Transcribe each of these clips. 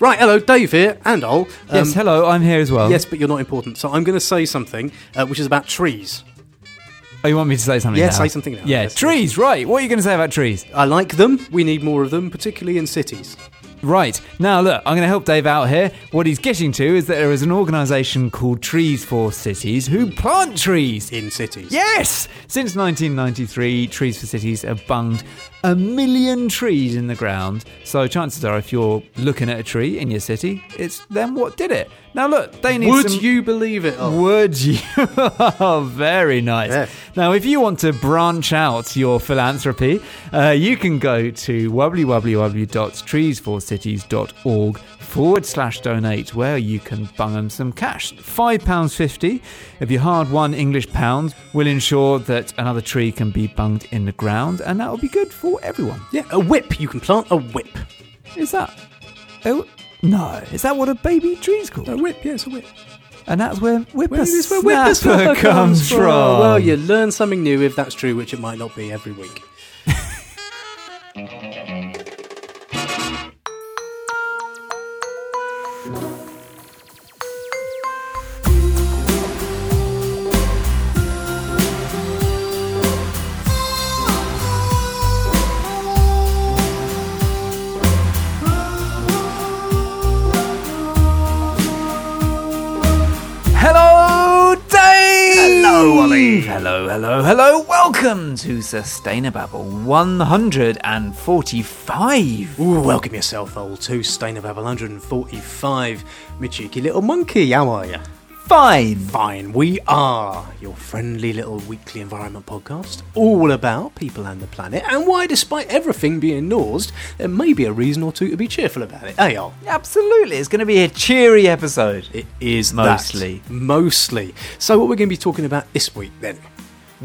Right, hello, Dave here, and Ol. Yes, hello, I'm here as well. Yes, but you're not important. So I'm going to say something uh, which is about trees. Oh, you want me to say something Yeah, now? say something now. Yeah, Yes, trees, right. What are you going to say about trees? I like them. We need more of them, particularly in cities. Right. Now, look, I'm going to help Dave out here. What he's getting to is that there is an organisation called Trees for Cities who plant trees. In cities. Yes! Since 1993, Trees for Cities have bunged a million trees in the ground. So chances are, if you're looking at a tree in your city, it's them what did it. Now, look, they need Would some- you believe it? Ol? Would you? Oh, Very nice. Yeah. Now, if you want to branch out your philanthropy, uh, you can go to www.treesforcities.org forward slash donate, where you can bung them some cash. £5.50 of your hard won English pounds will ensure that another tree can be bunged in the ground, and that will be good for everyone. Yeah, a whip. You can plant a whip. Is that. Oh, no. Is that what a baby tree's called? A whip, yes, a whip. And that's where Where is where whippersnapper whippersnapper comes from. Well, you learn something new if that's true, which it might not be every week. Hello, Welcome to Sustainababble 145. Ooh, welcome yourself, old to Stainabab 145. Me cheeky little monkey, how are you? Fine. Fine, we are your friendly little weekly environment podcast, all about people and the planet, and why, despite everything being nosed, there may be a reason or two to be cheerful about it. Hey, Ol. Absolutely. It's going to be a cheery episode. It is Mostly. that. Mostly. So, what we're going to be talking about this week then?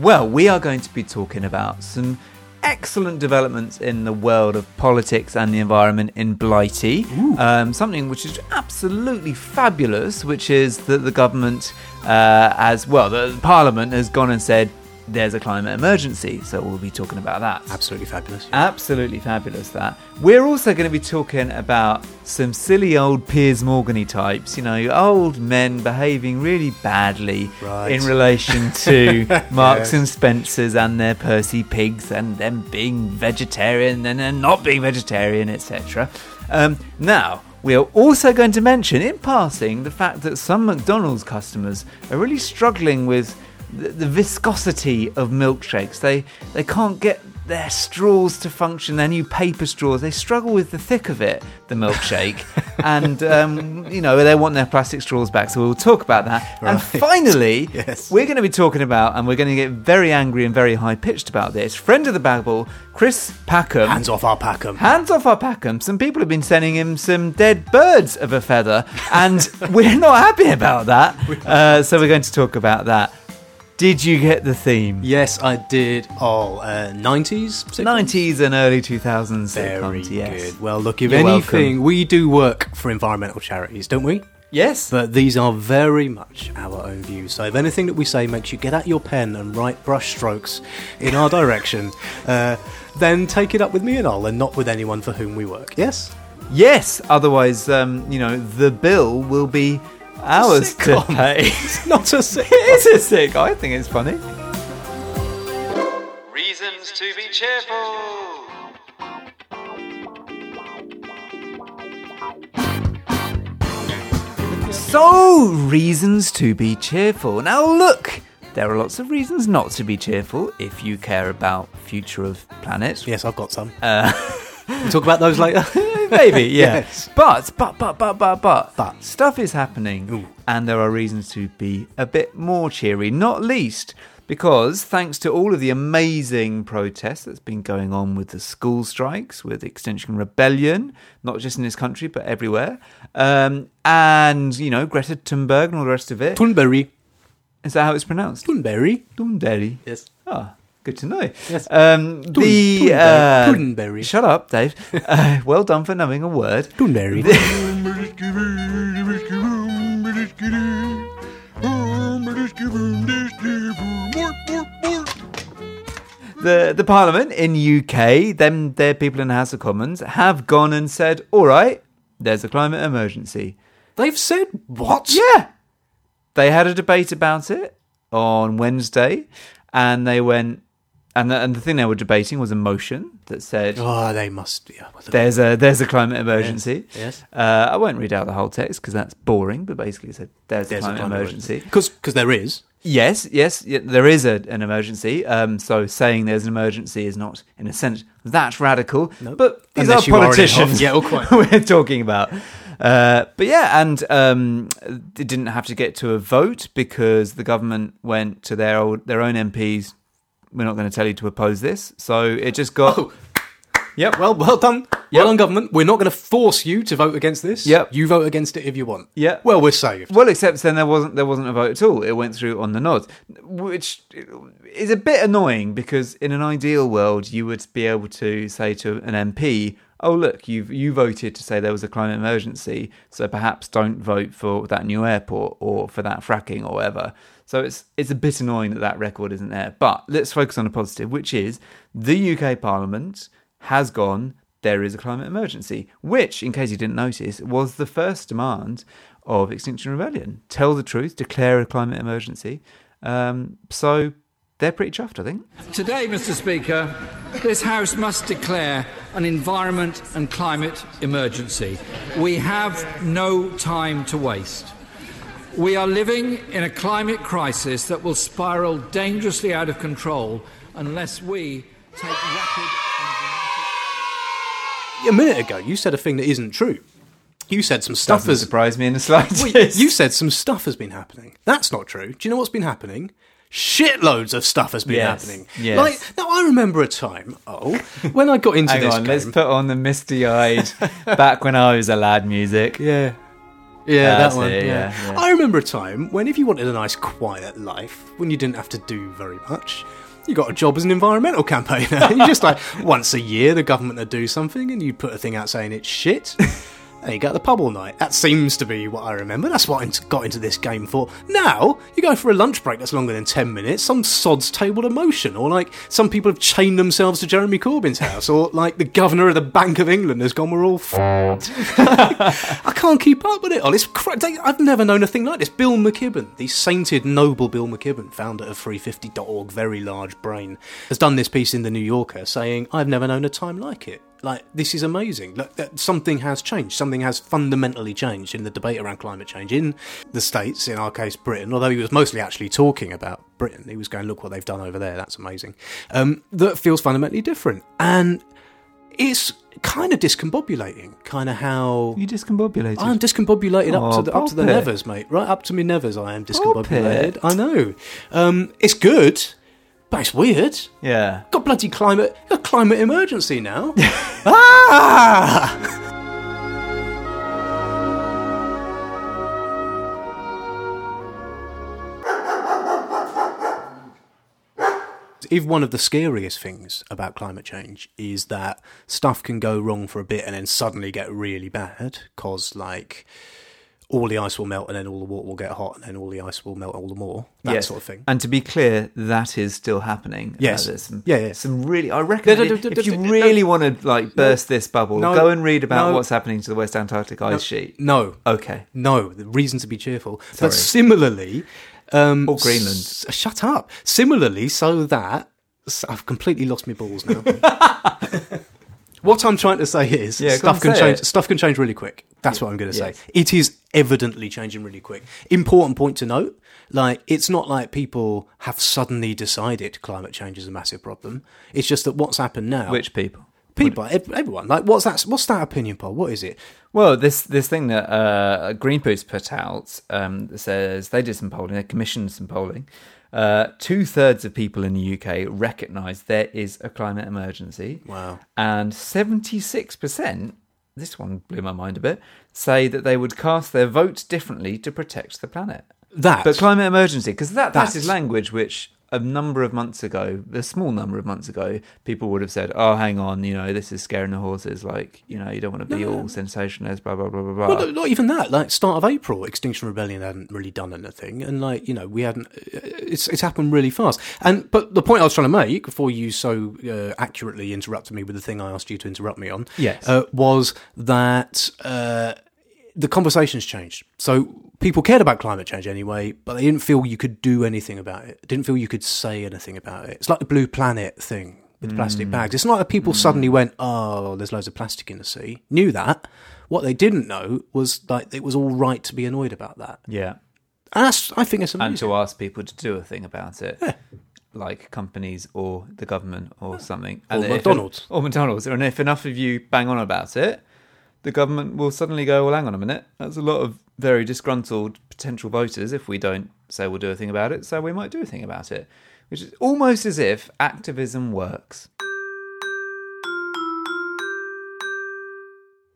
Well, we are going to be talking about some excellent developments in the world of politics and the environment in Blighty. Um, something which is absolutely fabulous, which is that the government, uh, as well, the Parliament has gone and said there's a climate emergency. So we'll be talking about that. Absolutely fabulous. Absolutely fabulous that. We're also going to be talking about some silly old Piers Morgany types, you know, old men behaving really badly Right. in relation to Marks Yes. and Spencers and their Percy pigs and them being vegetarian and then not being vegetarian, etc. Um, now, we are also going to mention in passing the fact that some McDonald's customers are really struggling with the, the viscosity of milkshakes. They they can't get their straws to function. Their new paper straws. They struggle with the thick of it, the milkshake, and um, you know they want their plastic straws back. So we'll talk about that. And finally, Yes. we're going to be talking about, and we're going to get very angry and very high pitched about this. Friend of the Bagel, Chris Packham. Hands off our Packham. Hands off our Packham. Some people have been sending him some dead birds of a feather, and we're not happy about that. Uh, so we're going to talk about that. Did you get the theme? Yes, I did. All uh, 90s? 90s and early 2000s. Very sitcoms, yes. good. Well, look, if You're anything, we do work for environmental charities, don't we? Yes. But these are very much our own views. So if anything that we say makes you get out your pen and write brush strokes in our direction, uh, then take it up with me and all, and not with anyone for whom we work. Yes? yes. Otherwise, um, you know, the bill will be ours to pay. It's not a sick. it is a sick. I think it's funny. Reasons to be cheerful. So, reasons to be cheerful. Now, look, there are lots of reasons not to be cheerful if you care about future of planet. Yes, I've got some. Uh, we'll talk about those later. Maybe, yeah. Yes. But, but, but, but, but, but, But. stuff is happening, Ooh. and there are reasons to be a bit more cheery. Not least because, thanks to all of the amazing protests that's been going on with the school strikes, with Extinction Rebellion, not just in this country but everywhere, um, and you know Greta Thunberg and all the rest of it. Thunberry. Is that how it's pronounced? Thunberry. Thunberry. Yes. Ah, good to know. Yes. Um, the Thunberry. uh. Shut up, Dave. uh, well done for knowing a word. Thunberry. The the Parliament in UK, them their people in the House of Commons have gone and said, all right, there's a climate emergency. They've said what? Yeah. They had a debate about it on Wednesday, and they went, and the, and the thing they were debating was a motion that said Oh, they must. Yeah. there's a there's a climate emergency. Yes. Uh, I won't read out the whole text because that's boring, but basically it said there's, a climate, emergency. Because there is. Yes, yes, yeah, there is a, an emergency. Um, so saying there's an emergency is not, in a sense, that radical. No. But these Unless are politicians. Yeah, quite. we're talking about. Uh, but yeah, and um, it didn't have to get to a vote because the government went to their old, their own MPs. We're not going to tell you to oppose this, so it just got. Oh. Yep. Well, well done. Yep. Well done, government. We're not going to force you to vote against this. Yep. You vote against it if you want. Yeah. Well, we're saved. Well, except then there wasn't there wasn't a vote at all. It went through on the nod, which is a bit annoying because in an ideal world you would be able to say to an MP, "Oh, look, you you voted to say there was a climate emergency, so perhaps don't vote for that new airport or for that fracking or whatever." So it's it's a bit annoying that that record isn't there. But let's focus on a positive, which is the UK Parliament has gone. There is a climate emergency, which, in case you didn't notice, was the first demand of Extinction Rebellion. Tell the truth, declare a climate emergency. Um, so they're pretty chuffed, I think. Today, Mr. Speaker, this House must declare an environment and climate emergency. We have no time to waste. We are living in a climate crisis that will spiral dangerously out of control unless we take rapid and dramatic A minute ago, you said a thing that isn't true. You said some stuff Doesn't has. surprise me in the slightest. Wait, you said some stuff has been happening. That's not true. Do you know what's been happening? Shitloads of stuff has been Yes, happening. yes. Like now, I remember a time. Oh, when I got into Hang this on, let's put on the misty-eyed back when I was a lad music. Yeah. Yeah, That's that one. it, yeah. yeah, yeah. I remember a time when if you wanted a nice quiet life, when you didn't have to do very much, you got a job as an environmental campaigner. you just like once a year the government would do something and you'd put a thing out saying it's shit. And you go the pub all night. That seems to be what I remember. That's what I got into this game for. Now, you go for a lunch break that's longer than 10 minutes, some sod's tabled a motion, or like some people have chained themselves to Jeremy Corbyn's house, or like the governor of the Bank of England has gone, we're all i can't keep up with it. Oh, all. It's cra- I've never known a thing like this. Bill McKibben, the sainted noble Bill McKibben, founder of 350.org, very large brain, has done this piece in the New Yorker saying, "I've never known a time like it. Like this is amazing. Like that something has changed. Something has fundamentally changed in the debate around climate change in the states. In our case, Britain. Although he was mostly actually talking about Britain, he was going, "Look what they've done over there. That's amazing." Um, that feels fundamentally different and it's kind of discombobulating, kind of how You discombobulated. I'm discombobulated up Oh, to the up to the it. nevers, mate. Right up to my nevers, I am discombobulated. I know. Um, it's good, but it's weird. yeah. Got bloody climate, a climate emergency now. ah! If one of the scariest things about climate change is that stuff can go wrong for a bit and then suddenly get really bad, because like all the ice will melt and then all the water will get hot and then all the ice will melt all the more, that Yes. sort of thing. And to be clear, that is still happening. Yes. Uh, some, Yeah, yeah. Some really, I reckon, No, no, if, no, if you really want to like burst this bubble, go and read about what's happening to the West Antarctic ice sheet. No, Okay. No, the reason to be cheerful. Sorry. But similarly, um, Or Greenland. s- shut up. Similarly, so that I've completely lost my balls now. what I'm trying to say is Yeah, stuff can change. it. Stuff can change really quick. That's what I'm going to say. Yes. It is evidently changing really quick. Important point to note. Like, it's not like people have suddenly decided climate change is a massive problem. It's just that what's happened now. Which people? people, ev- everyone. Like, what's that? What's that opinion poll? What is it? Well, this this thing that uh, Greenpeace put out um, says they did some polling, they commissioned some polling. Uh, Two thirds of people in the UK recognise there is a climate emergency. Wow. And seventy six percent, this one blew my mind a bit, say that they would cast their vote differently to protect the planet. That. But climate emergency, because that that That's- language which a number of months ago, a small number of months ago, people would have said, "Oh, hang on, you know, this is scaring the horses. Like, you know, you don't want to be all sensationalist, blah blah blah blah blah." Well, not even that. Like start of April, Extinction Rebellion hadn't really done anything, and like you know, we hadn't. It's it's happened really fast. And but the point I was trying to make before you so uh, accurately interrupted me with the thing I asked you to interrupt me on, Yes. uh, was that uh, the conversations changed. So people cared about climate change anyway, but they didn't feel you could do anything about it. Didn't feel you could say anything about it. It's like the Blue Planet thing with plastic mm. bags. It's not that people suddenly mm. went, "Oh, there's loads of plastic in the sea." Knew that. What they didn't know was like it was all right to be annoyed about that. yeah, And that's, I think it's and to ask people to do a thing about it. Like companies or the government or something, Or and if- McDonald's. or McDonald's, and if enough of you bang on about it, the government will suddenly go, "Well, hang on a minute, that's a lot of very disgruntled potential voters. If we don't say we'll do a thing about it, so we might do a thing about it," which is almost as if activism works.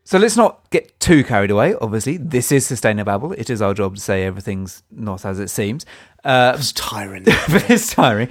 So let's not get too carried away. Obviously, this is sustainable. It is our job to say everything's not as it seems. Uh, it's tiring. but it's tiring.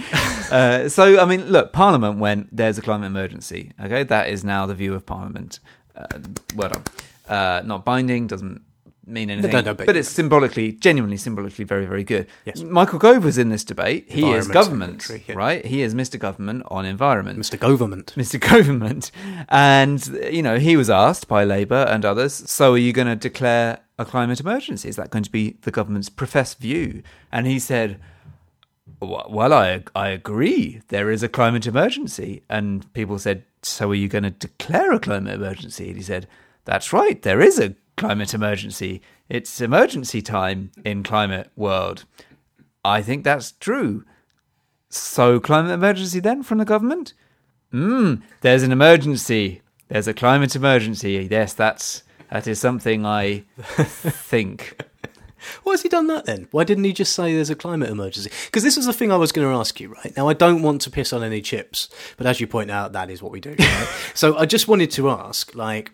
Uh, so, I mean, look, Parliament went, there's a climate emergency. Okay, that is now the view of Parliament. Uh, well done. Uh, not binding, doesn't mean anything. no, no, but- but it's symbolically, genuinely symbolically very, very good. Yes. Michael Gove was in this debate. He is government, yeah. right? He is Mr. Government on environment. Mr. Government. Mr. Government. And, you know, he was asked by Labour and others, so are you going to declare a climate emergency? Is that going to be the government's professed view? And he said, "Well, I, I agree. There is a climate emergency. And people said, so are you going to declare a climate emergency? And he said, that's right. There is a climate emergency. It's emergency time in climate world. I think that's true. So, climate emergency then from the government? Hmm, there's an emergency. There's a climate emergency. Yes, that's that is something I think. Why has he done that then? Why didn't he just say there's a climate emergency? Because this is the thing I was going to ask you, right? Now, I don't want to piss on any chips, but as you point out, that is what we do. Right? so I just wanted to ask, like,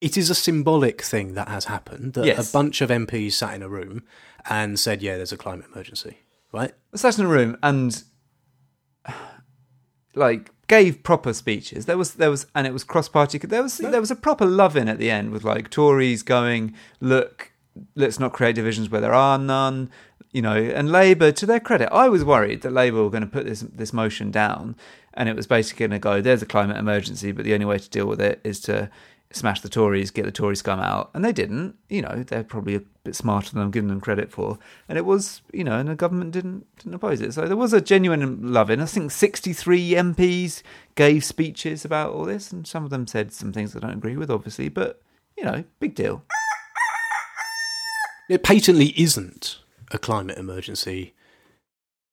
it is a symbolic thing that has happened that Yes. a bunch of MPs sat in a room and said, yeah, there's a climate emergency, right? sat in a room and like gave proper speeches. There was there was and it was cross party. There was there was a proper love in at the end with like Tories going, look, let's not create divisions where there are none. You know, and Labour, to their credit, I was worried that Labour were going to put this this motion down, and it was basically going to go, "There's a climate emergency, but the only way to deal with it is to smash the Tories, get the Tory scum out," and they didn't. You know, they're probably a bit smarter than I'm giving them credit for, and it was, you know, and the government didn't didn't oppose it. So there was a genuine love in. I think 63 MPs gave speeches about all this, and some of them said some things I don't agree with, obviously, but you know, big deal. It patently isn't a climate emergency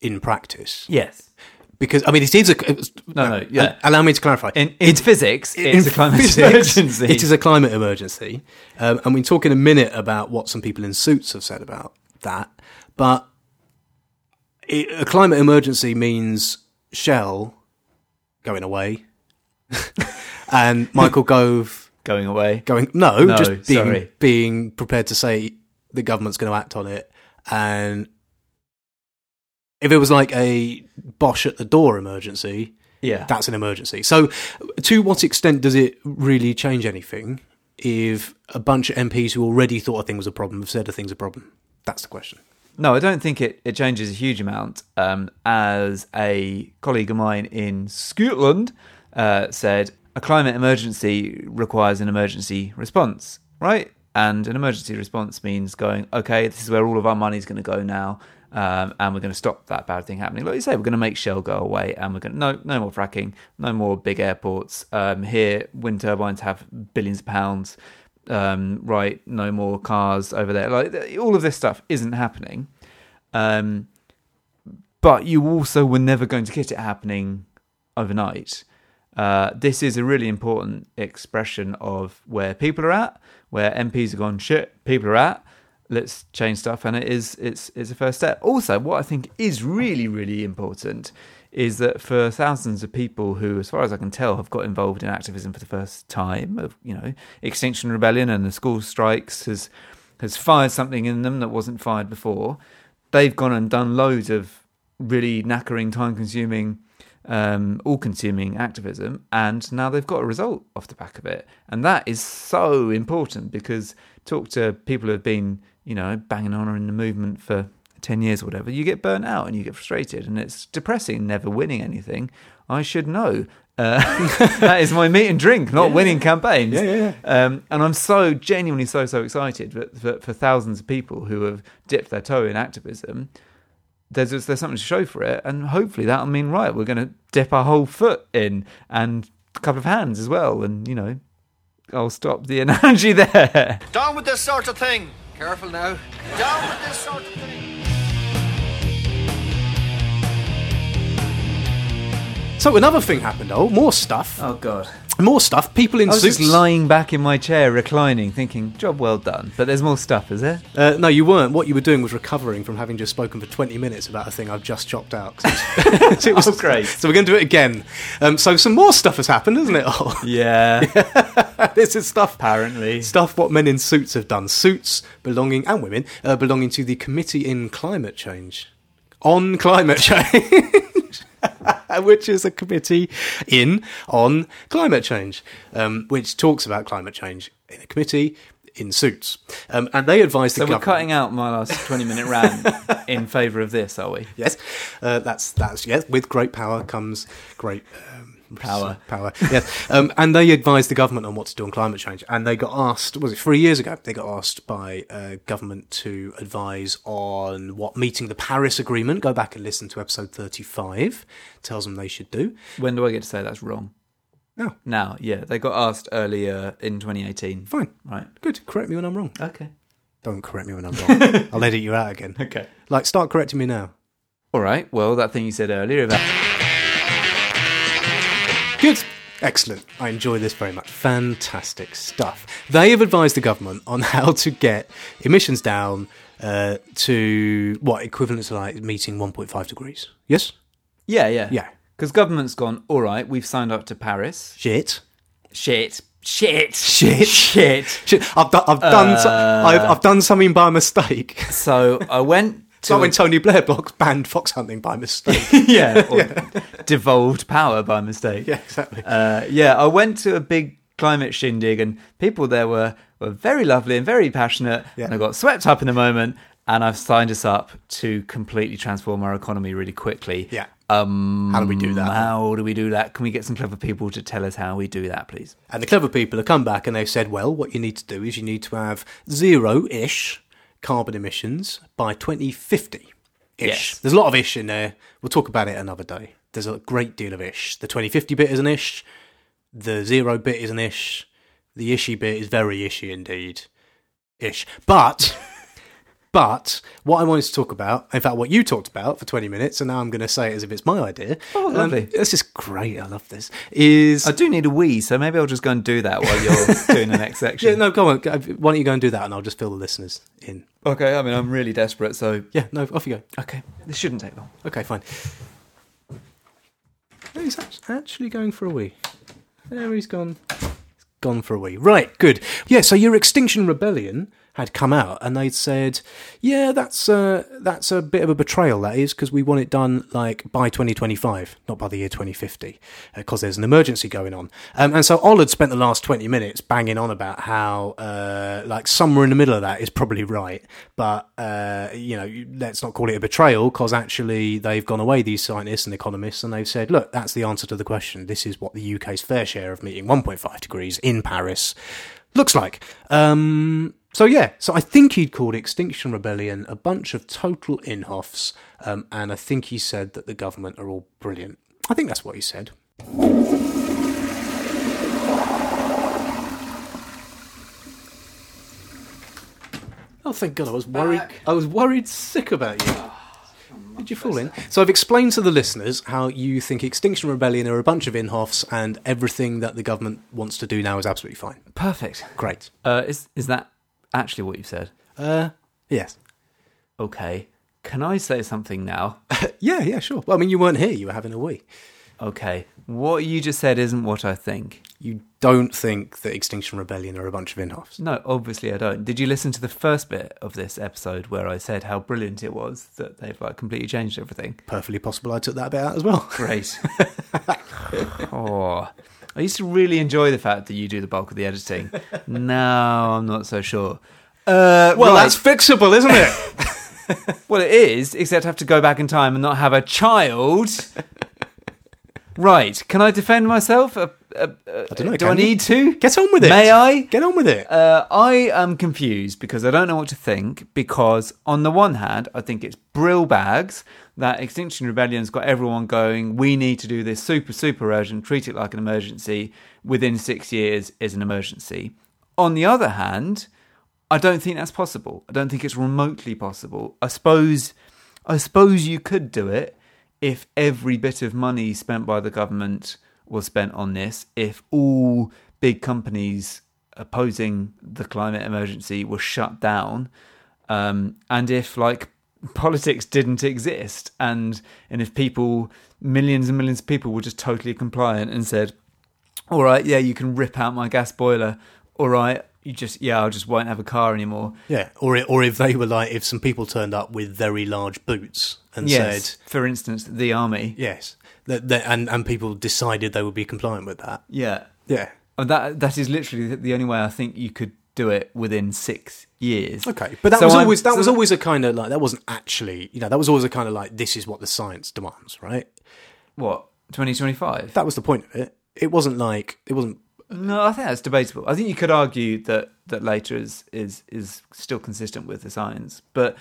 in practice. Yes. Because, I mean, it is a. No, no, yeah. Allow me to clarify. In, in physics, it's in a climate physics, emergency. It is a climate emergency. Um, and we'll talk in a minute about what some people in suits have said about that. But it, a climate emergency means Shell going away and Michael Gove going away. going, no, No, just being, sorry. being prepared to say the government's going to act on it. And if it was like a Bosch at the door emergency, Yeah. that's an emergency. So, to what extent does it really change anything if a bunch of MPs who already thought a thing was a problem have said a thing's a problem? That's the question. No, I don't think it, it changes a huge amount. Um, as a colleague of mine in Scotland uh, said, a climate emergency requires an emergency response, right? And an emergency response means going, okay, this is where all of our money is going to go now, um, and we're going to stop that bad thing happening. Like you say, we're going to make Shell go away, and we're going to no no more fracking, no more big airports. Um, here, wind turbines have billions of pounds um, right, no more cars over there. Like all of this stuff isn't happening. Um, but you also were never going to get it happening overnight. Uh, this is a really important expression of where people are at, where MPs have gone shit. People are at. Let's change stuff, and it is it's it's a first step. Also, what I think is really really important is that for thousands of people who, as far as I can tell, have got involved in activism for the first time, of you know, Extinction Rebellion and the school strikes has has fired something in them that wasn't fired before. They've gone and done loads of really knackering, time consuming, um, all consuming activism. And now they've got a result off the back of it. And that is so important because talk to people who have been, you know, banging on in the movement for 10 years or whatever, you get burnt out and you get frustrated. And it's depressing never winning anything. I should know. Uh, that is my meat and drink, not winning campaigns. Yeah, yeah, yeah. Um, and I'm so genuinely so so excited for, for, for thousands of people who have dipped their toe in activism. There's there's something to show for it, and hopefully that'll mean right. We're going to dip our whole foot in and a couple of hands as well, and you know, I'll stop the analogy there. Down with this sort of thing. Careful now. Down with this sort of thing. So another thing happened. Oh, more stuff. Oh God. More stuff. People in I was suits. just lying back in my chair, reclining, thinking, "Job well done." But there's more stuff, is there? Uh, no, you weren't. What you were doing was recovering from having just spoken for 20 minutes about a thing I've just chopped out. it's- it was Oh, great. So we're going to do it again. Um, so some more stuff has happened, isn't it? Oh, Yeah. this is stuff. Apparently. Stuff what men in suits have done. Suits belonging, and women, uh, belonging to the Committee in Climate Change. On climate change. which is a committee in on climate change, um, which talks about climate change in a committee in suits. Um, and they advise the So we're cutting out my last 20 minute rant in favour of this, are we? Yes, uh, that's that's yes. With great power comes great um, Power. Power. Yes, um, and they advised the government on what to do on climate change. And they got asked. Was it three years ago? They got asked by uh, government to advise on what meeting the Paris Agreement. Go back and listen to episode thirty-five. Tells them they should do. When do I get to say that's wrong? No, Now, yeah, they got asked earlier in 2018. fine, Right. good. Correct me when I'm wrong. Okay. Don't correct me when I'm wrong. I'll edit you out again. Okay. Like, start correcting me now. All right. Well, that thing you said earlier about. Excellent. I enjoy this very much. Fantastic stuff. They have advised the government on how to get emissions down uh, to what equivalent to like meeting 1.5 degrees. Yes? Yeah, yeah. Yeah. Because government's gone, all right, we've signed up to Paris. Shit. Shit. Shit. Shit. Shit. Shit. I've, do- I've done so- I've, I've done something by mistake. So I went It's to. like when Tony Blair blocks banned fox hunting by mistake. yeah. Or devolved power by mistake. yeah, exactly. Uh, yeah, I went to a big climate shindig, and people there were, were very lovely and very passionate. Yeah. And I got swept up in the moment, and I've signed us up to completely transform our economy really quickly. Yeah. Um, How do we do that? How do we do that? Can we get some clever people to tell us how we do that, please? And the clever people have come back and they've said, well, what you need to do is you need to have zero ish carbon emissions by 2050 ish. Yes. There's a lot of ish in there. We'll talk about it another day. There's a great deal of ish. The 2050 bit is an ish. The zero bit is an ish. The ishy bit is very ishy indeed. Ish. But. But what I wanted to talk about, in fact, what you talked about for 20 minutes, and now I'm going to say it as if it's my idea. Oh, lovely. Um, this is great. I love this. Is I do need a wee, so maybe I'll just go and do that while you're doing the next section. Yeah, no, go on. Why don't you go and do that, and I'll just fill the listeners in. Okay, I mean, I'm really desperate, so. Yeah, no, off you go. Okay, this shouldn't take long. Okay, fine. He's actually going for a wee. There he's gone. He's gone for a wee. Right, good. Yeah, so your Extinction Rebellion had come out, and they'd said, "Yeah, that's uh, that's a bit of a betrayal, that is, because we want it done like by 2025, not by the year 2050, because there's an emergency going on." Um, and so Ol had spent the last 20 minutes banging on about how, uh, like, somewhere in the middle of that is probably right, but uh, you know, let's not call it a betrayal, because actually they've gone away, these scientists and economists, and they've said, "Look, that's the answer to the question. This is what the UK's fair share of meeting 1.5 degrees in Paris looks like." Um, so yeah, so I think he'd called Extinction Rebellion a bunch of total Inhofes, um, and I think he said that the government are all brilliant. I think that's what he said. Oh, thank God! I was worried. I was worried sick about you. Did you fall in? So I've explained to the listeners how you think Extinction Rebellion are a bunch of Inhofes, and everything that the government wants to do now is absolutely fine. Perfect. Great. Uh, is is that actually what you've said? Uh, yes. Okay. Can I say something now? Yeah, yeah, sure. Well, I mean, you weren't here; you were having a wee. Okay, what you just said isn't what I think. You don't think that Extinction Rebellion are a bunch of Inhofes? No, obviously I don't. Did you listen to the first bit of this episode where I said how brilliant it was that they've like completely changed everything? Perfectly possible I took that bit out as well. Great. oh, I used to really enjoy the fact that you do the bulk of the editing. now I'm not so sure. Uh, Well, right. that's fixable, isn't it? Well, it is, except I have to go back in time and not have a child. right. Can I defend myself? Uh, uh, I don't know, Do I need to? Get on with it. May I? Get on with it. Uh, I am confused because I don't know what to think. Because on the one hand, I think it's brill bags that Extinction Rebellion's got everyone going. We need to do this super super urgent. Treat it like an emergency. Within six years is an emergency. On the other hand, I don't think that's possible. I don't think it's remotely possible. I suppose, I suppose you could do it if every bit of money spent by the government was spent on this. If all big companies opposing the climate emergency were shut down, um, and if like politics didn't exist, and and if people, millions and millions of people, were just totally compliant and said, "All right, yeah, you can rip out my gas boiler. All right." You just yeah, I just won't have a car anymore. yeah, or or if they were like, if some people turned up with very large boots and yes, said, for instance, the army. yes, that, that, and and people decided they would be compliant with that. Yeah, Yeah. Oh, that that is literally the- the only way I think you could do it within six years. Okay, but that So was always that so was always a kind of like that wasn't actually you know that was always a kind of like this is what the science demands, right? what twenty twenty five. That was the point of it. It wasn't like it wasn't. No, I think that's debatable. I think you could argue that that later is is is still consistent with the science, but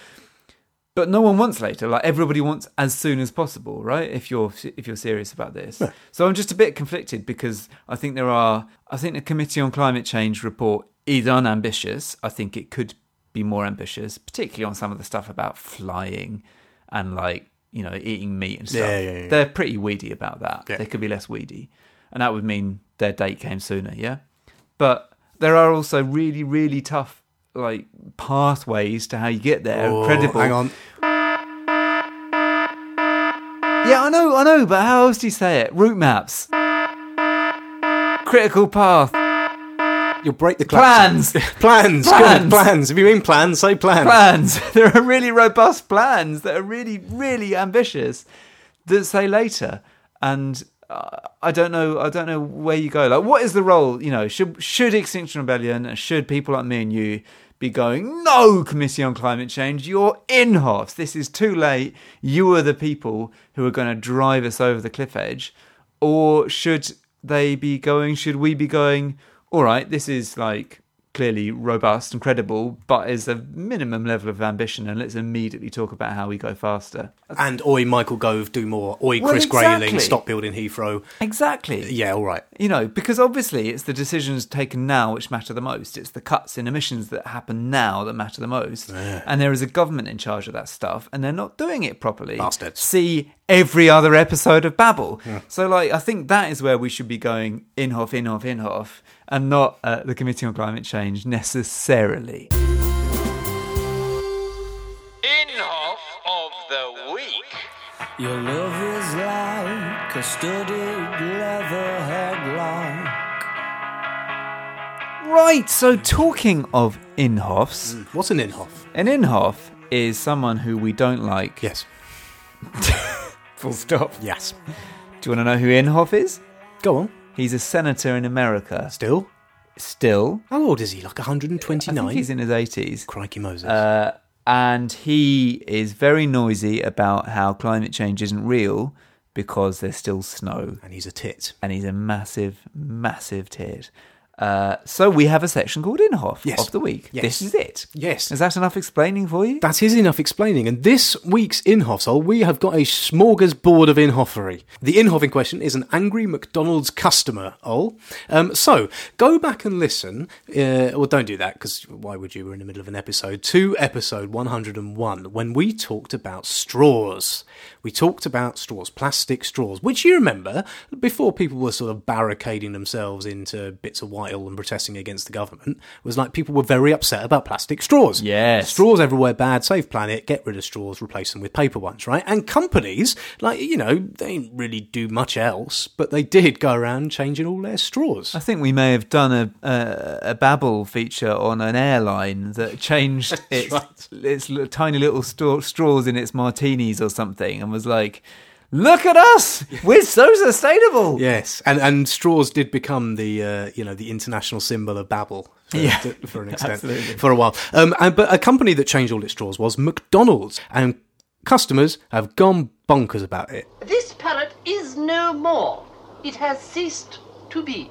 but no one wants later. Like everybody wants as soon as possible, right? If you're if you're serious about this, so I'm just a bit conflicted because I think there are. I think the Committee on Climate Change report is unambitious. I think it could be more ambitious, particularly on some of the stuff about flying and like you know eating meat and stuff. Yeah, yeah, yeah. They're pretty weedy about that. Yeah. They could be less weedy, and that would mean their date came sooner. Yeah, but there are also really really tough like pathways to how you get there. Oh, Credible. Hang on. Yeah, I know, I know, but how else do you say it? Route maps. Critical path. You'll break the Plans. plans. plans. Plans. If you mean plans, say plans. Plans. There are really robust plans that are really, really ambitious that say later. And I don't know, I don't know where you go. Like, what is the role? You know, should should Extinction Rebellion and should people like me and you be going, no, Committee on Climate Change, you're Inhofes. This is too late. You are the people who are going to drive us over the cliff edge. Or should they be going, should we be going, all right, this is like clearly robust and credible, but is a minimum level of ambition, and let's immediately talk about how we go faster. And oi, Michael Gove, do more. Oi, Well, Chris exactly. Grayling, stop building Heathrow. Exactly. Yeah, all right. You know, because obviously it's the decisions taken now which matter the most. It's the cuts in emissions that happen now that matter the most. And there is a government in charge of that stuff, and they're not doing it properly. Bastards. See every other episode of Babble. So, like, I think that is where we should be going Inhofe, Inhofe, Inhofe, and not uh, the Committee on Climate Change necessarily. Inhofe of the week. Your love is like a studded leather headlock. Right, so talking of Inhofes, What's an Inhofe? an Inhofe is someone who we don't like. Yes. Full stop. Yes. Do you want to know who Inhofe is? Go on. He's a senator in America. Still? Still. How old is he? Like I 129? think he's in his 80s. Crikey Moses. Uh, and he is very noisy about how climate change isn't real because there's still snow. and he's a tit. And he's a massive, massive tit. Uh, so we have a section called Inhofe Yes. of the week. Yes. This is it. Yes. Is that enough explaining for you? That is enough explaining. And this week's Inhofsol, we have got a smorgasbord of Inhofery. The Inhofe in question is an angry McDonald's customer, Ol. Um, so, go back and listen. Uh, well, don't do that, because why would you? We're in the middle of an episode. To episode 101, when we talked about straws. We talked about straws, plastic straws, which you remember, before people were sort of barricading themselves into bits of white and protesting against the government was like people were very upset about plastic straws. Yes. Straws everywhere bad, save planet, get rid of straws, replace them with paper ones, right? And companies, like, you know, they didn't really do much else, but they did go around changing all their straws. I think we may have done a a, a Babble feature on an airline that changed its right. its tiny little straw, straws in its martinis or something, and was like, "Look at us, we're so sustainable." Yes, and and straws did become the uh, you know the international symbol of Babble. For, Yeah, for an extent, absolutely. for a while. Um, and, but a company that changed all its straws was McDonald's, and customers have gone bonkers about it. This parrot is no more. It has ceased to be.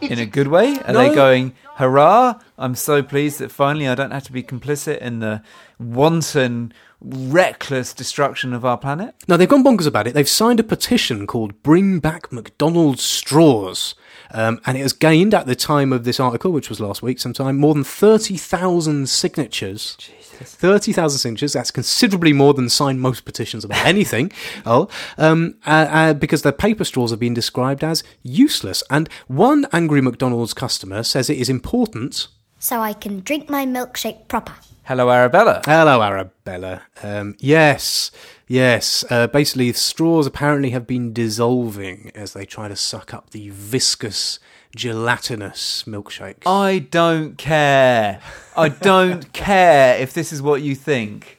In a good way, are No. they going? Hurrah! I'm so pleased that finally I don't have to be complicit in the wanton, reckless destruction of our planet. Now they've gone bonkers about it. They've signed a petition called "Bring Back McDonald's Straws," um, and it has gained at the time of this article, which was last week, sometime more than thirty thousand signatures. Thirty thousand signatures. That's considerably more than sign most petitions about anything. oh, um, uh, uh, because the paper straws have been described as useless, and one angry McDonald's customer says it is important. so I can drink my milkshake proper. Hello, Arabella. Hello, Arabella. Um, yes, yes. Uh, basically, straws apparently have been dissolving as they try to suck up the viscous, gelatinous milkshakes. I don't care. I don't care if this is what you think.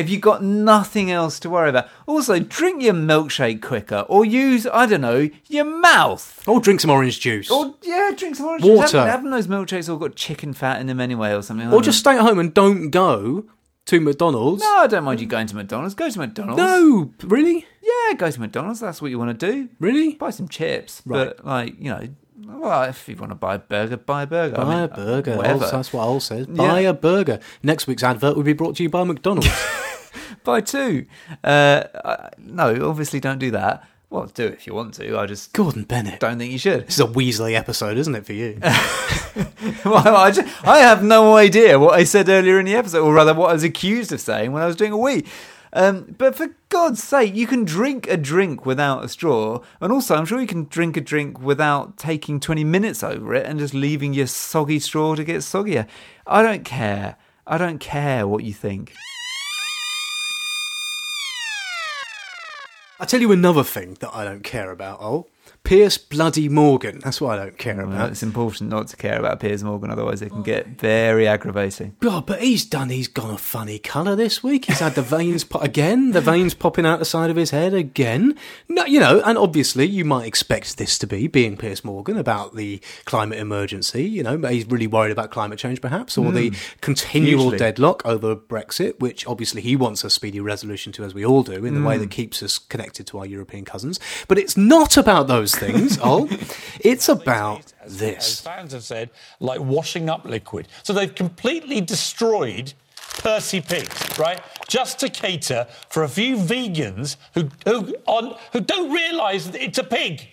If you've got nothing else to worry about. Also, drink your milkshake quicker or use, I don't know, your mouth. Or drink some orange juice. Or, yeah, drink some orange Water. juice. Haven't, haven't those milkshakes all got chicken fat in them anyway or something? Or just stay at home and don't go to McDonald's. No, I don't mind you going to McDonald's. Go to McDonald's. No, really? Yeah, go to McDonald's. That's what you want to do. Really? Buy some chips. Right. But, like, you know, well, if you want to buy a burger, buy a burger. I Buy mean, a burger. Whatever. That's what Ol says. Buy Yeah. a burger. Next week's advert will be brought to you by McDonald's. Buy two. Uh, uh, no, obviously don't do that. Well, do it if you want to. I just Gordon Bennett. don't think you should. This is a Weasley episode, isn't it, for you? well, I, ju- I have no idea what I said earlier in the episode, or rather, what I was accused of saying when I was doing a wee. Um, but for God's sake, you can drink a drink without a straw, and also I'm sure you can drink a drink without taking 20 minutes over it and just leaving your soggy straw to get soggier. I don't care. I don't care what you think. I'll tell you another thing that I don't care about, Ol. Piers Bloody Morgan. That's what I don't care Well, about. it's important not to care about Piers Morgan, otherwise it can get very aggravating. God, but he's done. He's gone a funny colour this week. He's had the veins pop again. The veins popping out the side of his head again. No, you know, and obviously you might expect this to be being Piers Morgan about the climate emergency. You know, he's really worried about climate change, perhaps, or the hmm. continual Hugely. deadlock over Brexit, which obviously he wants a speedy resolution to, as we all do, in the way hmm. that keeps us connected to our European cousins. But it's not about those things. oh, it's about as this. fans have said, like washing up liquid. So they've completely destroyed Percy Pigs, right? Just to cater for a few vegans who who on who don't realise that it's a pig.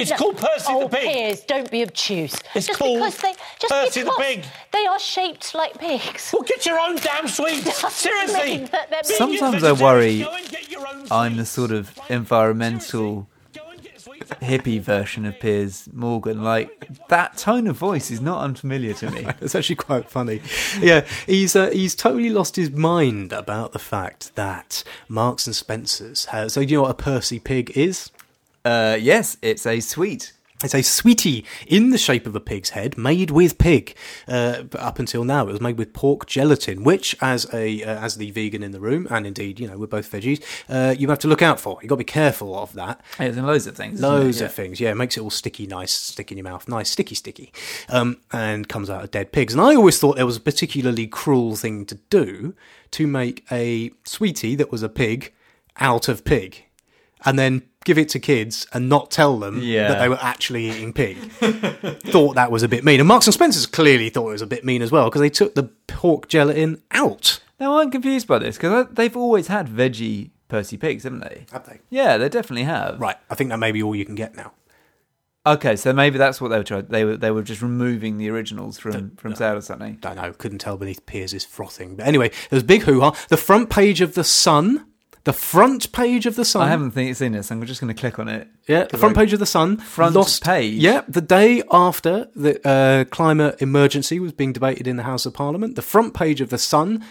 It's called Percy oh, the Pig. Piers, don't be obtuse. It's just called because they, just Percy the Pig. They are shaped like pigs. Well, get your own damn sweets. Seriously. mean that they're Vegan Sometimes I worry go and get your own I'm the sort of right? environmental Seriously, go and get sweets. Hippie version of Piers Morgan. Like that tone of voice is not unfamiliar to me. It's actually quite funny. Yeah, he's uh, he's totally lost his mind about the fact that Marks and Spencers has. So, do you know what a Percy pig is? Uh, yes, it's a sweet. It's a sweetie in the shape of a pig's head, made with pig. Uh, up until now, it was made with pork gelatin, which, as a uh, as the vegan in the room, and indeed, you know, we're both veggies, uh, you have to look out for. You got to be careful of that. It's in loads of things. Loads Yeah. of things, yeah. It makes it all sticky, nice, stick in your mouth, nice, sticky, sticky, um, and comes out of dead pigs. And I always thought there was a particularly cruel thing to do to make a sweetie that was a pig out of pig, and then give it to kids and not tell them Yeah. that they were actually eating pig. thought that was a bit mean, and Marks and Spencers clearly thought it was a bit mean as well because they took the pork gelatin out. Now I'm confused by this because uh, they've always had veggie Percy pigs, haven't they? Have they? Yeah, they definitely have. Right, I think that may be all you can get now. Okay, so maybe that's what they were trying. They were they were just removing the originals from from sale or something. I don't know, couldn't tell beneath Piers' frothing. But anyway, there was big hoo ha. The front page of The Sun, The front page of the Sun. I haven't think seen this. I'm just going to click on it. Yeah, the front page of the Sun. Front lost, page? Yeah, the day after the uh, climate emergency was being debated in the House of Parliament, the front page of the Sun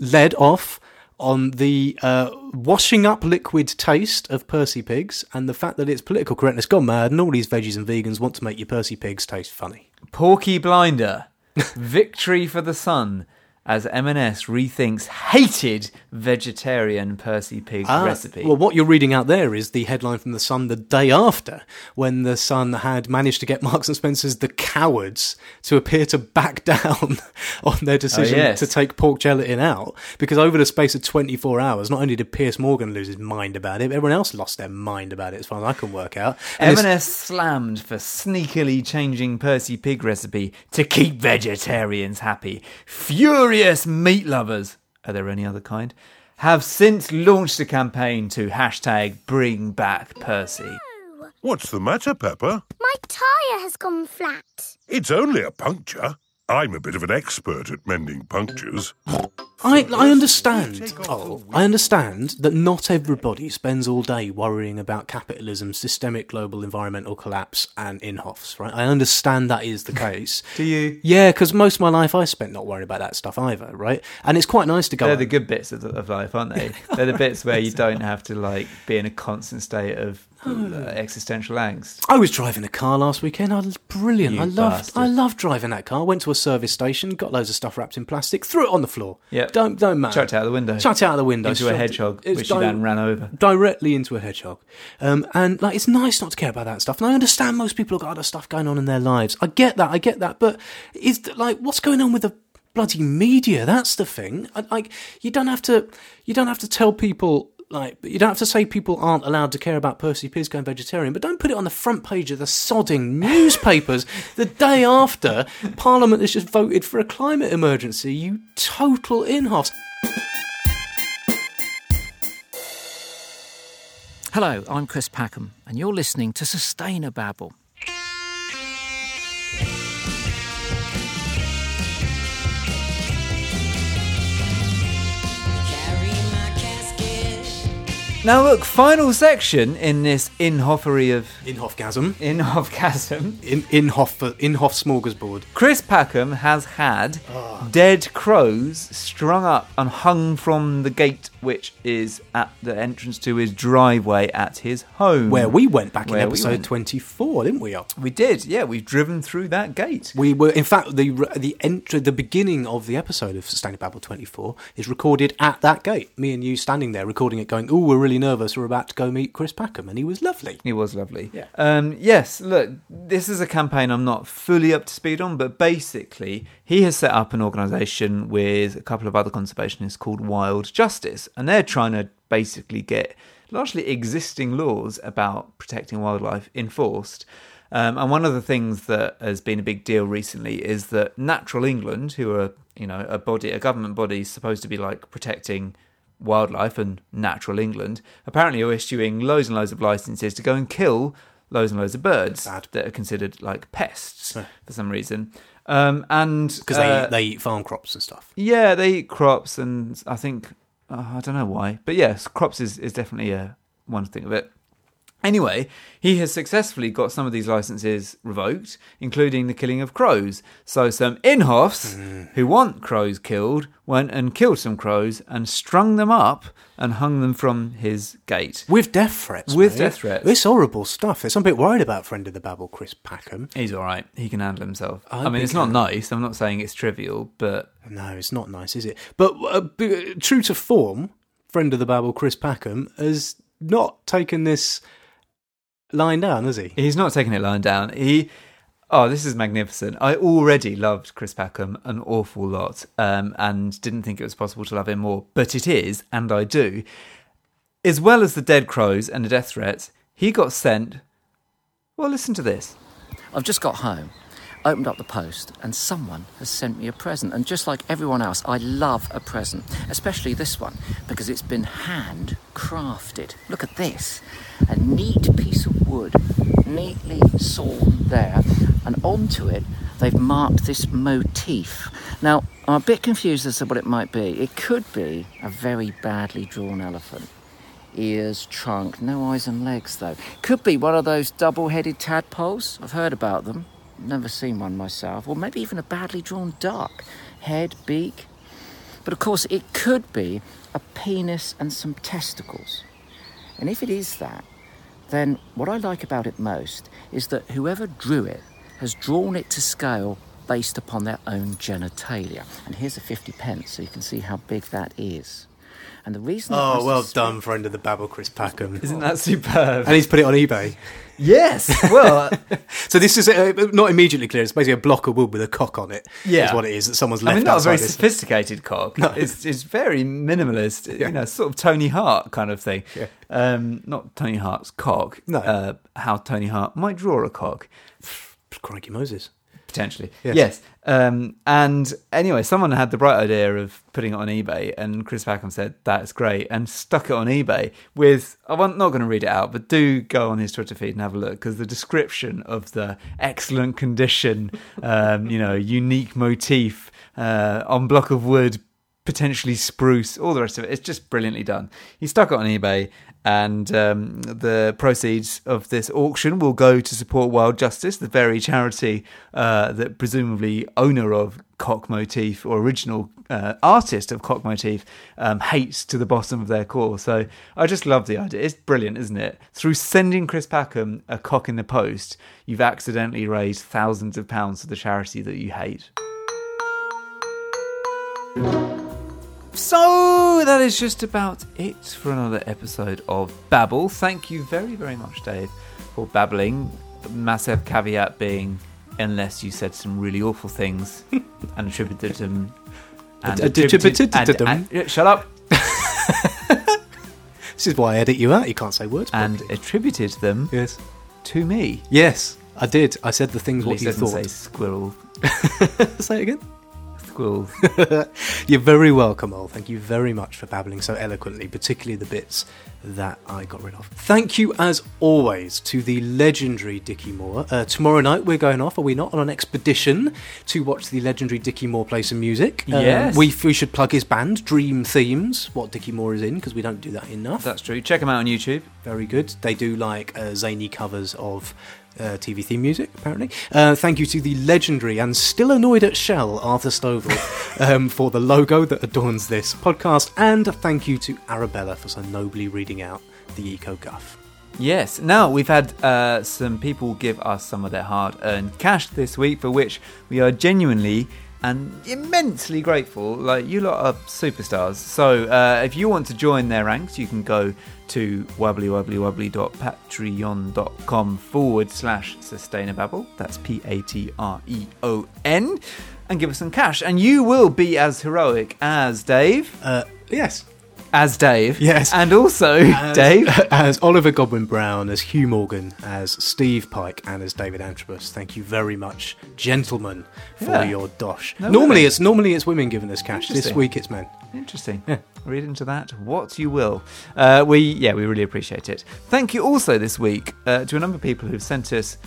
led off on the uh, washing up liquid taste of Percy Pigs and the fact that its political correctness gone mad and all these veggies and vegans want to make your Percy Pigs taste funny. Porky Blinder, victory for the sun, as M&S rethinks hated vegetarian Percy Pig Ah, recipe. Well, what you're reading out there is the headline from the Sun the day after, when the Sun had managed to get Marks and Spencer's The Cowards to appear to back down on their decision Oh, yes. to take pork gelatin out, because over the space of 24 hours, not only did Piers Morgan lose his mind about it, but everyone else lost their mind about it, as far as I can work out. And M&S slammed for sneakily changing Percy Pig recipe to keep vegetarians happy. Furious meat lovers, are there any other kind, have since launched a campaign to hashtag bring back Percy. What's the matter, Pepper? My tyre has gone flat. It's only a puncture. I'm a bit of an expert at mending punctures. I, I understand. Oh, I understand that not everybody spends all day worrying about capitalism, systemic global environmental collapse, and Inhofes, right? I understand that is the case. Do you? Yeah, because most of my life I spent not worrying about that stuff either, right? And it's quite nice to go. They're the good bits of, of life, aren't they? They're the bits where you don't have to like be in a constant state of uh, existential angst. I was driving a car last weekend. I was brilliant. You I loved. bastard. I loved driving that car. Went to a service station, got loads of stuff wrapped in plastic, threw it on the floor. Yep. Don't don't matter. Chucked out the window. Chucked out of the window Into a it- hedgehog, which you then ran over. directly into a hedgehog. Um, and like, it's nice not to care about that stuff. And I understand most people have got other stuff going on in their lives. I get that. I get that. But is like, what's going on with the bloody media? That's the thing. Like, you don't have to. You don't have to tell people. Like, you don't have to say people aren't allowed to care about Percy Pigs going vegetarian, but don't put it on the front page of the sodding newspapers the day after Parliament has just voted for a climate emergency. You total Inhofes. Hello, I'm Chris Packham, and you're listening to Sustainababble. Now, look, final section in this Inhoffery of Inhofgasm. Inhofgasm. In Inhofe smorgasbord. Chris Packham has had Ah. dead crows strung up and hung from the gate, which is at the entrance to his driveway at his home. Where we went back in Where we episode went. 24, didn't we? We did, yeah. We've driven through that gate. We were, in fact, the the entry, the beginning of the episode of Sustainable 24 is recorded at that gate. Me and you standing there recording it, going, "Oh, we're really nervous. We're about to go meet Chris Packham," and he was lovely. He was lovely. Yeah. Um, yes, look, this is a campaign I'm not fully up to speed on, but basically, he has set up an organisation with a couple of other conservationists called Wild Justice, and they're trying to basically get largely existing laws about protecting wildlife enforced. Um, and one of the things that has been a big deal recently is that Natural England, who are you know a body, a government body supposed to be like protecting wildlife and natural England, apparently are issuing loads and loads of licenses to go and kill loads and loads of birds that are considered like pests for some reason. Um, and Because uh, they, they eat farm crops and stuff. yeah, they eat crops, and I think uh, I don't know why, but yes, crops is, is definitely a one thing of it. Anyway, he has successfully got some of these licenses revoked, including the killing of crows. So some Inhofes who want crows killed went and killed some crows and strung them up and hung them from his gate. With death threats. With mate. death threats. It's horrible stuff. It's I'm a bit worried about friend of the Babble, Chris Packham. He's all right. He can handle himself. I I, mean, it's not nice. I'm not saying it's trivial, but No, it's not nice, is it? But uh, b- true to form, friend of the Babble, Chris Packham, has not taken this line down, is he? He's not taking it lying down. He, oh, this is magnificent. I already loved Chris Packham an awful lot, um, and didn't think it was possible to love him more, but it is, and I do. As well as the dead crows and the death threats, he got sent. Well, listen to this. I've just got home, opened up the post, and someone has sent me a present. And just like everyone else, I love a present, especially this one, because it's been hand crafted. Look at this a neat piece of wood, neatly sawn there, and onto it, they've marked this motif. Now, I'm a bit confused as to what it might be. It could be a very badly drawn elephant. ears, trunk, no eyes and legs though. Could be one of those double headed tadpoles. I've heard about them. Never seen one myself. Or maybe even a badly drawn duck. Head, beak. But of course, it could be a penis and some testicles. And if it is that, then what I like about it most is that whoever drew it has drawn it to scale based upon their own genitalia. And here's a 50 pence so you can see how big that is. And the reason that Oh, well suspect- done, friend of the Babble, Chris Packham. Isn't that superb? And he's put it on eBay. Yes. Well, So this is uh, not immediately clear. It's basically a block of wood with a cock on it. Yeah. is what it is that someone's left I mean, not a very outside this. sophisticated cock. No. It's, it's very minimalist, you know, sort of Tony Hart kind of thing. Yeah. Um, not Tony Hart's cock. No. Uh, how Tony Hart might draw a cock. Crikey Moses. Potentially. Yes. Yes. Um, and anyway, someone had the bright idea of putting it on eBay, and Chris Packham said, That's great, and stuck it on eBay with, I'm not going to read it out, but do go on his Twitter feed and have a look because the description of the excellent condition, um, you know, unique motif uh, on block of wood, potentially spruce, all the rest of it, it's just brilliantly done. He stuck it on eBay. And um, the proceeds of this auction will go to support Wild Justice, the very charity uh, that presumably owner of Cock Motif or original uh, artist of Cock Motif um, hates to the bottom of their core. So I just love the idea. It's brilliant, isn't it? Through sending Chris Packham a cock in the post, you've accidentally raised thousands of pounds for the charity that you hate. So that is just about it for another episode of Babble. Thank you very, very much, Dave, for babbling. Massive caveat being, unless you said some really awful things and attributed them. And attributed, and, and, yeah, shut up. This is why I edit you out. You can't say words. And attributed them yes, to me. yes, I did. I said the things what Please you thought. say squirrel. say it again. Squirrel. You're very welcome, Ol. Thank you very much for babbling so eloquently, particularly the bits that I got rid of. Thank you, as always, to the legendary Dickie Moore. Uh, tomorrow night we're going off, are we not, on an expedition to watch the legendary Dickie Moore play some music. Um, Yes. we, we should plug his band, Dream Themes, what Dickie Moore is in, because we don't do that enough. That's true. Check them out on YouTube. Very good. They do like uh, zany covers of uh, TV theme music, apparently. Uh, thank you to the legendary and still annoyed at Shell, Arthur Stovall, um, for the logo that adorns this podcast. And thank you to Arabella for so nobly reading out the Eco Guff. Yes. Now, we've had uh, some people give us some of their hard earned cash this week, for which we are genuinely and immensely grateful. Like, you lot are superstars. So, uh, if you want to join their ranks, you can go to wobblywobblywobbly.patreon.com forward slash sustainababble. That's P A T R E O N. And give us some cash. And you will be as heroic as Dave. Uh, yes. As Dave. Yes. And also, As, Dave. As Oliver Godwin Brown, as Hugh Morgan, as Steve Pike, and as David Antrobus. Thank you very much, gentlemen, for Yeah. your dosh. No normally, way. it's normally it's women giving us cash. This week, it's men. Interesting. Read into that what you will. Uh, we yeah, we really appreciate it. Thank you also this week uh, to a number of people who've sent us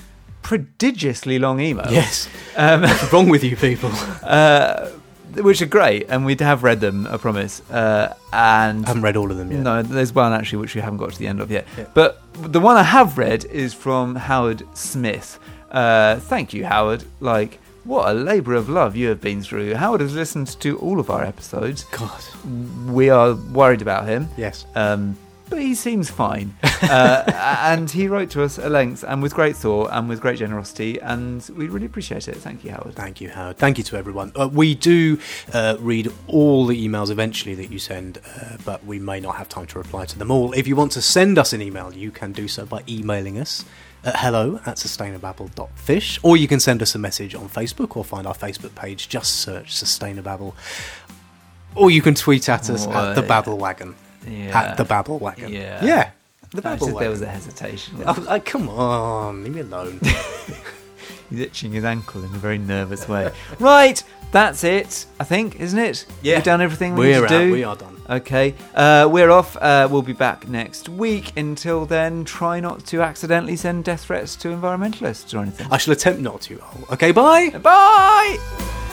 prodigiously long emails. Yes. Um, What's wrong with you people? uh, which are great, and we have read them, I promise. Uh, and I haven't read all of them yet. no, there's one actually which we haven't got to the end of yet. But the one I have read is from Howard Smith. Uh, thank you, Howard. Like, what a labour of love you have been through. Howard has listened to all of our episodes. God. We are worried about him. Yes. Um, but he seems fine. uh, and he wrote to us at length and with great thought and with great generosity, and we really appreciate it. Thank you, Howard. Thank you, Howard. Thank you to everyone. Uh, we do uh, read all the emails eventually that you send, uh, but we may not have time to reply to them all. If you want to send us an email, you can do so by emailing us at hello at sustainababble.fish, or you can send us a message on Facebook or find our Facebook page. Just search Sustainababble. Or you can tweet at us Oh, at the yeah. Babble Wagon. Yeah. At the Babble Wagon. Yeah. Yeah. The I Babble Wagon. there was a hesitation. Oh, oh, come on, leave me alone. He's itching his ankle in a very nervous way. right, that's it, I think, isn't it? Yeah. We've done everything we We're need to out. do. We are done. Okay, uh, we're off. Uh, we'll be back next week. Until then, try not to accidentally send death threats to environmentalists or anything. I shall attempt not to. Okay, bye. Bye!